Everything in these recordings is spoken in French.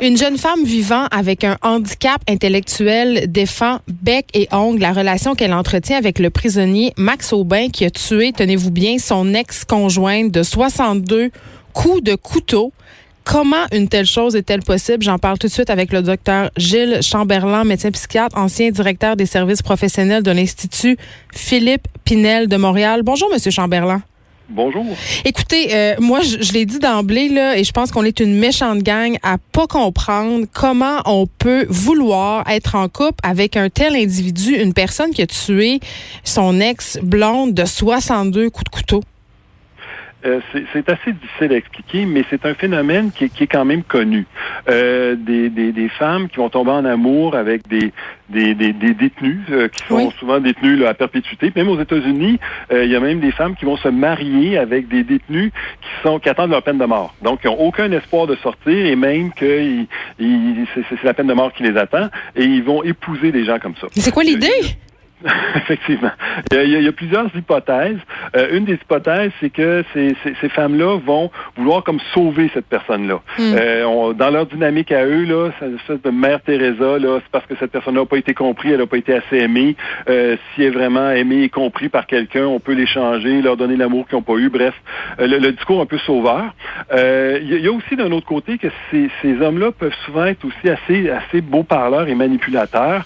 Une jeune femme vivant avec un handicap intellectuel défend bec et ongle la relation qu'elle entretient avec le prisonnier Max Aubin qui a tué, tenez-vous bien, son ex-conjointe de 62 coups de couteau. Comment une telle chose est-elle possible? J'en parle tout de suite avec le docteur Gilles Chamberlain, médecin psychiatre, ancien directeur des services professionnels de l'Institut Philippe Pinel de Montréal. Bonjour, Monsieur Chamberlain. Bonjour. Écoutez, euh, moi, je, je l'ai dit d'emblée, là, et je pense qu'on est une méchante gang à pas comprendre comment on peut vouloir être en couple avec un tel individu, une personne qui a tué son ex-blonde de 62 coups de couteau. Euh, c'est assez difficile à expliquer, mais c'est un phénomène qui, qui, est quand même connu. Euh, des, des, des, femmes qui vont tomber en amour avec des, des, des, des détenus, euh, qui sont souvent détenus là, à perpétuité. Même aux États-Unis, euh, il y a même des femmes qui vont se marier avec des détenus qui sont qui attendent leur peine de mort. Donc, ils n'ont aucun espoir de sortir et même que c'est la peine de mort qui les attend et ils vont épouser des gens comme ça. C'est quoi l'idée? Effectivement. Il y, a, plusieurs hypothèses. Euh, une des hypothèses, c'est que ces, ces, femmes-là vont vouloir comme sauver cette personne-là. Hmm. Euh, dans leur dynamique à eux, là, cette de Mère Teresa, là, c'est parce que cette personne-là n'a pas été comprise, elle n'a pas été assez aimée. Euh, si elle est vraiment aimée et compris par quelqu'un, on peut l'échanger, leur donner l'amour qu'ils n'ont pas eu. Bref, le, discours un peu sauveur. Il y, a aussi d'un autre côté que ces, ces hommes-là peuvent souvent être aussi assez assez beaux parleurs et manipulateurs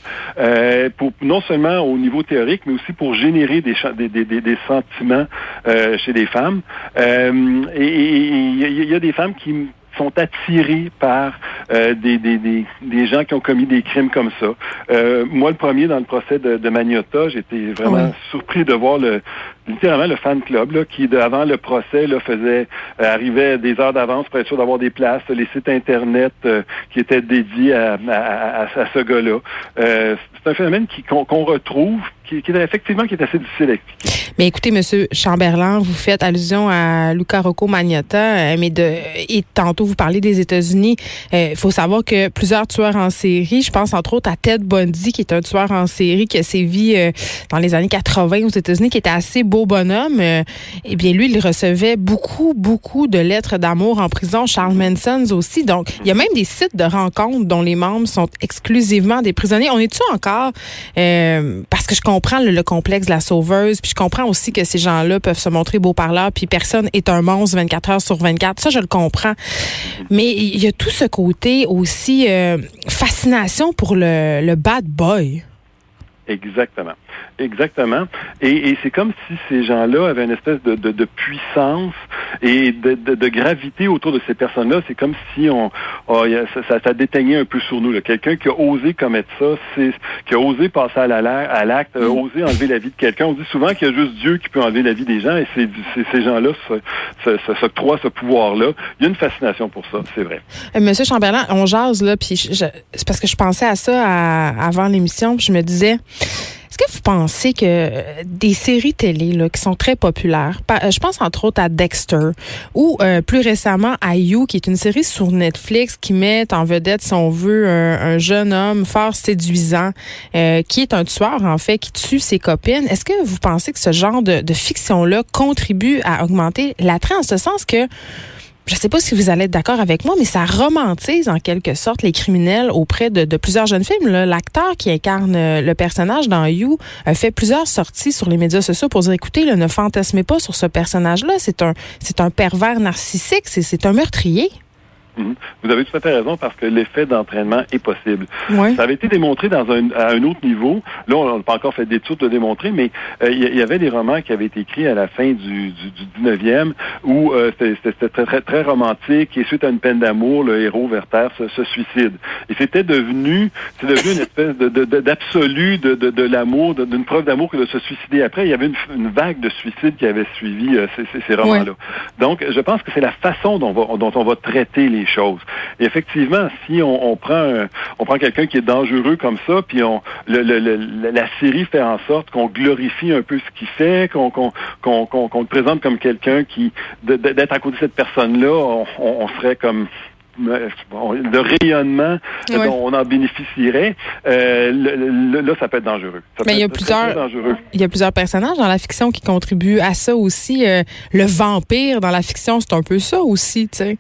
pour non seulement au niveau théorique, mais aussi pour générer des, des, des, des sentiments euh, chez les femmes. Euh, et il y, a des femmes qui sont attirées par euh, des, des, des, des, gens qui ont commis des crimes comme ça. Euh, moi, le premier dans le procès de, de Magnota, j'étais vraiment surpris de voir le, littéralement le fan club là, qui, avant le procès, là, faisait euh, arrivait des heures d'avance pour être sûr d'avoir des places, les sites internet euh, qui étaient dédiés à, à, à, ce gars-là. C'est un phénomène qu'on retrouve, qui, qui, est effectivement qui est assez difficile à expliquer. Mais écoutez, Monsieur Chamberlain, vous faites allusion à Luca Rocco Magnotta, mais de et tantôt vous parlez des États-Unis. Il faut savoir que plusieurs tueurs en série, je pense entre autres à Ted Bundy, qui est un tueur en série qui a sévi dans les années 80 aux États-Unis, qui était assez beau bonhomme, euh, eh bien, lui, il recevait beaucoup, beaucoup de lettres d'amour en prison. Charles Manson aussi. Donc, il y a même des sites de rencontres dont les membres sont exclusivement des prisonniers. On est-tu encore, euh, parce que je comprends le, complexe de la sauveuse, puis je comprends aussi que ces gens-là peuvent se montrer beaux parleurs, puis personne est un monstre 24 heures sur 24. Ça, je le comprends. Mais il y a tout ce côté aussi euh, fascination pour le, le bad boy. Exactement. Exactement. Et, c'est comme si ces gens-là avaient une espèce de, de, puissance et de, de, gravité autour de ces personnes-là. C'est comme si on, oh, ça, ça, déteignait un peu sur nous. Quelqu'un qui a osé commettre ça, c'est qui a osé passer à l'acte, a mm. osé enlever la vie de quelqu'un. On dit souvent qu'il y a juste Dieu qui peut enlever la vie des gens et c'est, ces gens-là s'octroient ce pouvoir-là. Il y a une fascination pour ça, c'est vrai. Euh, Monsieur Chamberlain, on jase là, puis c'est parce que je pensais à ça avant l'émission, puis je me disais est-ce que vous pensez que euh, des séries télé là, qui sont très populaires, euh, je pense entre autres à Dexter ou euh, plus récemment à You, qui est une série sur Netflix qui met en vedette, si on veut, un, jeune homme fort séduisant qui est un tueur en fait, qui tue ses copines. Est-ce que vous pensez que ce genre de, de fiction-là contribue à augmenter l'attrait en ce sens que je ne sais pas si vous allez être d'accord avec moi, mais ça romantise en quelque sorte les criminels auprès de, plusieurs jeunes films. L'acteur qui incarne euh, le personnage dans You a fait plusieurs sorties sur les médias sociaux pour dire écoutez, ne fantasmez pas sur ce personnage-là. C'est un, c'est un pervers narcissique, c'est un meurtrier. Mhm. Vous avez tout à fait raison parce que l'effet d'entraînement est possible. Ça avait été démontré dans un, à un autre niveau. Là, on n'a pas encore fait d'études de démontrer, mais euh, il y, avait des romans qui avaient été écrits à la fin du, du, 19e où euh, c'était très, très, très romantique et suite à une peine d'amour, le héros Werther se, se suicide. Et c'était devenu, c'est devenu une espèce d'absolu de, de, de, l'amour, d'une preuve d'amour que de se suicider. Après, il y avait une, vague de suicides qui avait suivi euh, ces, ces, romans-là. Donc, je pense que c'est la façon dont, dont on va traiter les choses. Et effectivement, si on, prend on prend quelqu'un qui est dangereux comme ça, puis on la série fait en sorte qu'on glorifie un peu ce qu'il fait, qu'on qu'on le présente comme quelqu'un qui d'être à côté de cette personne-là, on, serait comme le rayonnement dont on en bénéficierait, euh, là, ça peut être dangereux. Mais il y a plusieurs, il y a plusieurs personnages dans la fiction qui contribuent à ça aussi. Euh, le vampire dans la fiction, c'est un peu ça aussi, tu sais.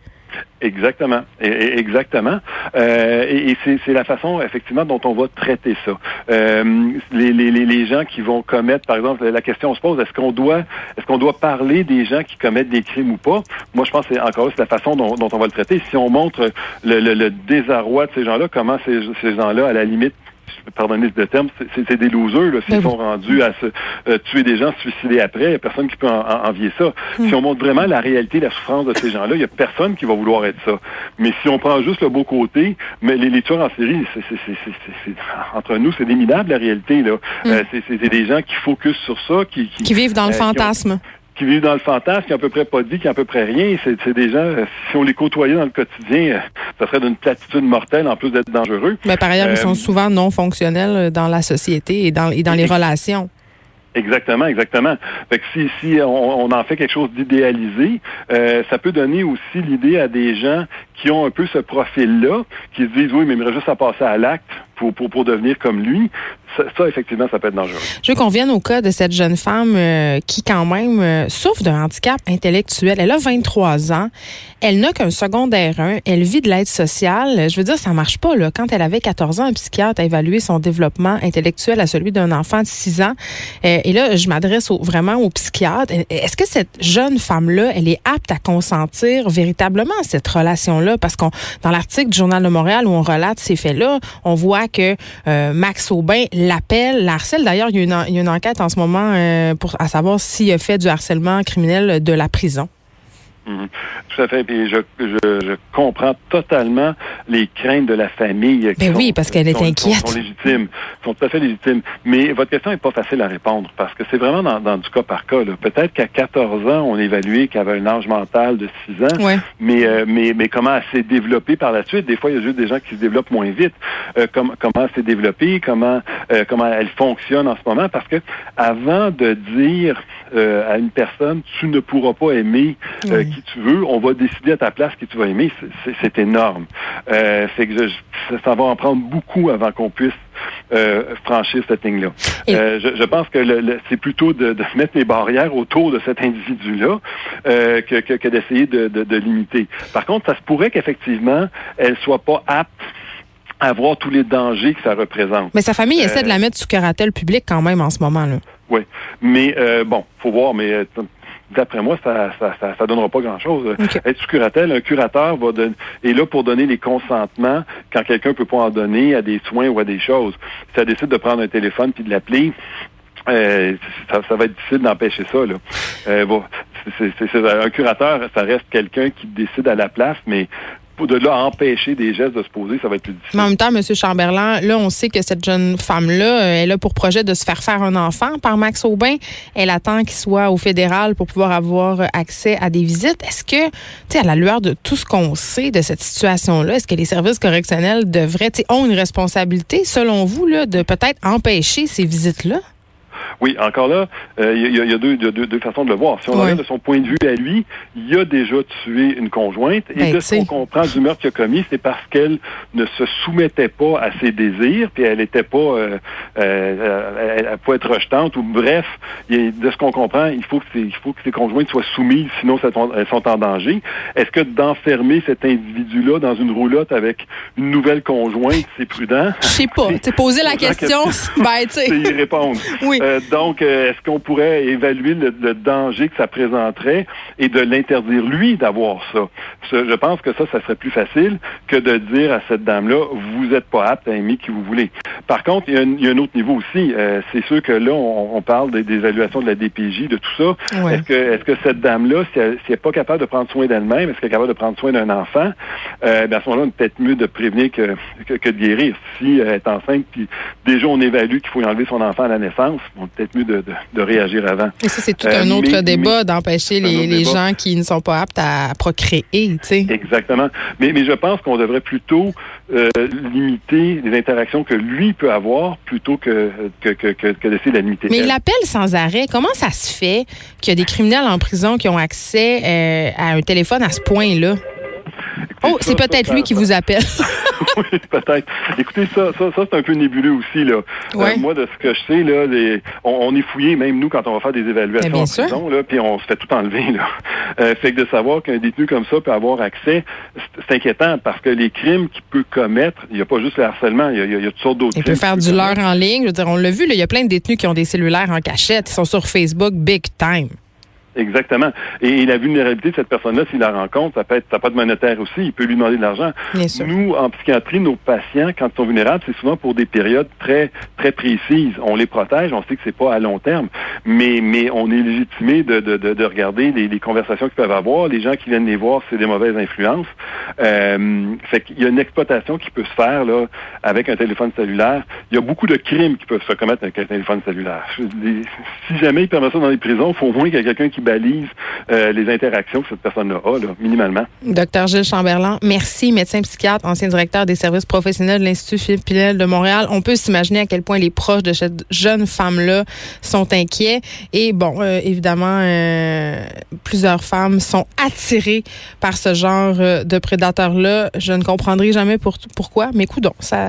Exactement, exactement. Euh, et, c'est la façon effectivement dont on va traiter ça. Euh, les, les, les, gens qui vont commettre, par exemple, la question se pose est-ce qu'on doit, est-ce qu'on doit parler des gens qui commettent des crimes ou pas? Moi, je pense que encore c'est la façon dont, on va le traiter. Si on montre le, le, désarroi de ces gens-là, comment ces, ces gens-là, à la limite, pardonnez ce terme, c'est des losers, là, s'ils ben sont rendus à se euh, tuer des gens, se suicider après, il n'y a personne qui peut envier ça. Hmm. Si on montre vraiment la réalité, la souffrance de ces gens-là, il n'y a personne qui va vouloir être ça. Mais si on prend juste le beau côté, mais les, les tueurs en série, c'est entre nous, c'est des minables, la réalité. là. Hmm. Euh, c'est des gens qui focusent sur ça, qui... Qui, vivent dans le euh, fantasme qui vivent dans le fantasme, qui n'ont à peu près pas dit, qui n'ont à peu près rien. C'est des gens, euh, si on les côtoyait dans le quotidien, euh, ça serait d'une platitude mortelle en plus d'être dangereux. Mais par ailleurs, ils sont euh, souvent non fonctionnels dans la société et dans, et dans les relations. Exactement, exactement. Fait que si, si on, on en fait quelque chose d'idéalisé, ça peut donner aussi l'idée à des gens qui ont un peu ce profil-là, qui se disent oui, mais il me reste juste à passer à l'acte pour, pour, pour devenir comme lui ça, effectivement, ça peut être dangereux. Je veux qu'on vienne au cas de cette jeune femme euh, qui, quand même, euh, souffre d'un handicap intellectuel. Elle a 23 ans. Elle n'a qu'un secondaire 1. Elle vit de l'aide sociale. Je veux dire, ça marche pas. Là. Quand elle avait 14 ans, un psychiatre a évalué son développement intellectuel à celui d'un enfant de 6 ans. Euh, et là, je m'adresse vraiment au psychiatre. Est-ce que cette jeune femme-là, elle est apte à consentir véritablement cette relation-là? Parce qu'on, dans l'article du Journal de Montréal où on relate ces faits-là, on voit que Max Aubin l'appel, la harcèle. D'ailleurs, il, y a une enquête en ce moment euh, pour à savoir s'il a fait du harcèlement criminel de la prison. Mhm. Tout à fait. Puis je, je, comprends totalement les craintes de la famille. Qui ben oui, parce qu'elle est inquiète. Sont, légitimes, sont tout à fait légitimes. Mais votre question n'est pas facile à répondre parce que c'est vraiment dans, du cas par cas. Peut-être qu'à 14 ans, on évaluait qu'elle avait un âge mental de 6 ans. Mais, euh, mais, mais comment elle s'est développée par la suite? Des fois, il y a juste des gens qui se développent moins vite. Euh, comment elle s'est développée? Comment, euh, comment elle fonctionne en ce moment? Parce que avant de dire à une personne, tu ne pourras pas aimer qui tu veux, on va décider à ta place qui tu vas aimer. C'est énorme. Euh, c'est que ça va en prendre beaucoup avant qu'on puisse euh, franchir cette ligne-là. Euh, je, pense que c'est plutôt de, mettre des barrières autour de cet individu-là euh, que, que, d'essayer de, de, limiter. Par contre, ça se pourrait qu'effectivement, elle soit pas apte à voir tous les dangers que ça représente. Mais sa famille essaie de la mettre sous curatelle publique quand même en ce moment-là. Oui, mais bon, faut voir, mais d'après moi, ça ça, ça, donnera pas grand-chose. Être sous curatelle, un curateur va est là pour donner les consentements quand quelqu'un peut pas en donner à des soins ou à des choses. Si ça décide de prendre un téléphone puis de l'appeler, euh, ça, va être difficile d'empêcher ça. Là. Euh, bon, un curateur, ça reste quelqu'un qui décide à la place, mais de des gestes de se poser, ça va être plus difficile. En même temps, M. Chamberlain, là, on sait que cette jeune femme-là, euh, elle a pour projet de se faire faire un enfant par Max Aubin. Elle attend qu'il soit au fédéral pour pouvoir avoir accès à des visites. Est-ce que, tu sais, à la lueur de tout ce qu'on sait de cette situation-là, est-ce que les services correctionnels devraient, tu ont une responsabilité, selon vous, de peut-être empêcher ces visites-là? Oui, encore là, euh, il y, a, deux, deux, façons de le voir. Si on regarde de son point de vue à lui, il a déjà tué une conjointe et ben, de ce qu'on comprend du meurtre qu'il a commis, c'est parce qu'elle ne se soumettait pas à ses désirs, puis elle n'était pas, euh, euh, elle, pouvait être rejetante ou bref, de ce qu'on comprend, il faut que il faut que ses conjointes soient soumises, sinon elles sont en danger. Est-ce que d'enfermer cet individu-là dans une roulotte avec une nouvelle conjointe, c'est prudent? Je sais pas. Tu poser la question, ben tu sais. y répondre. Oui. Euh, donc, euh, est-ce qu'on pourrait évaluer le, danger que ça présenterait et de l'interdire, lui, d'avoir ça? Je pense que ça, ça serait plus facile que de dire à cette dame-là, vous n'êtes pas apte à aimer qui vous voulez. Par contre, il y a un, autre niveau aussi. Euh, c'est sûr que là, on, parle des, évaluations de la DPJ, de tout ça. Est-ce que, est que cette dame-là, si elle n'est pas capable de prendre soin d'elle-même, est-ce qu'elle est capable de prendre soin d'un enfant? Euh, ben, à ce moment-là, peut-être mieux de prévenir que, que, de guérir. Si elle est enceinte, puis déjà on évalue qu'il faut enlever son enfant à la naissance, peut-être mieux de, réagir avant. Et ça, c'est tout un euh, autre débat d'empêcher les, gens qui ne sont pas aptes à procréer. sais. Exactement. Mais, mais je pense qu'on devrait plutôt euh, limiter les interactions que lui peut avoir plutôt que, que, que, que d'essayer de la limiter. Mais il appelle sans arrêt. Comment ça se fait qu'il y a des criminels en prison qui ont accès euh, à un téléphone à ce point-là? Oh, c'est peut-être lui qui vous appelle. oui, peut-être. Écoutez, ça, ça, ça c'est un peu nébuleux aussi. Là. Euh, moi, de ce que je sais, là, les, on, est fouillé, même nous, quand on va faire des évaluations en prison, là, puis on se fait tout enlever. Là. Euh, fait que de savoir qu'un détenu comme ça peut avoir accès, c'est inquiétant parce que les crimes qu'il peut commettre, il n'y a pas juste le harcèlement, il y a, il y a toutes sortes d'autres Il peut faire du leurre en ligne. Je veux dire, on l'a vu, là, il y a plein de détenus qui ont des cellulaires en cachette. Ils sont sur Facebook big time. Exactement. Et, la vulnérabilité de cette personne-là, s'il la rencontre, ça peut être, ça peut être monétaire aussi. Il peut lui demander de l'argent. Nous, en psychiatrie, nos patients, quand ils sont vulnérables, c'est souvent pour des périodes très, très précises. On les protège. On sait que c'est pas à long terme, mais, mais on est légitimé de, de, de, regarder les, les, conversations qu'ils peuvent avoir. Les gens qui viennent les voir, c'est des mauvaises influences. Euh, fait qu'il y a une exploitation qui peut se faire là avec un téléphone cellulaire. Il y a beaucoup de crimes qui peuvent se commettre avec un téléphone cellulaire. Si jamais il permet ça dans les prisons, il faut au moins qu'il y ait quelqu'un qui balise euh, les interactions que cette personne-là a, minimalement. Docteur Gilles Chamberlain, merci, médecin psychiatre, ancien directeur des services professionnels de l'Institut Philippe de Montréal. On peut s'imaginer à quel point les proches de cette jeune femme-là sont inquiets. Et bon, euh, évidemment, euh, plusieurs femmes sont attirées par ce genre de prédateurs-là. Je ne comprendrai jamais pourquoi, mais donc ça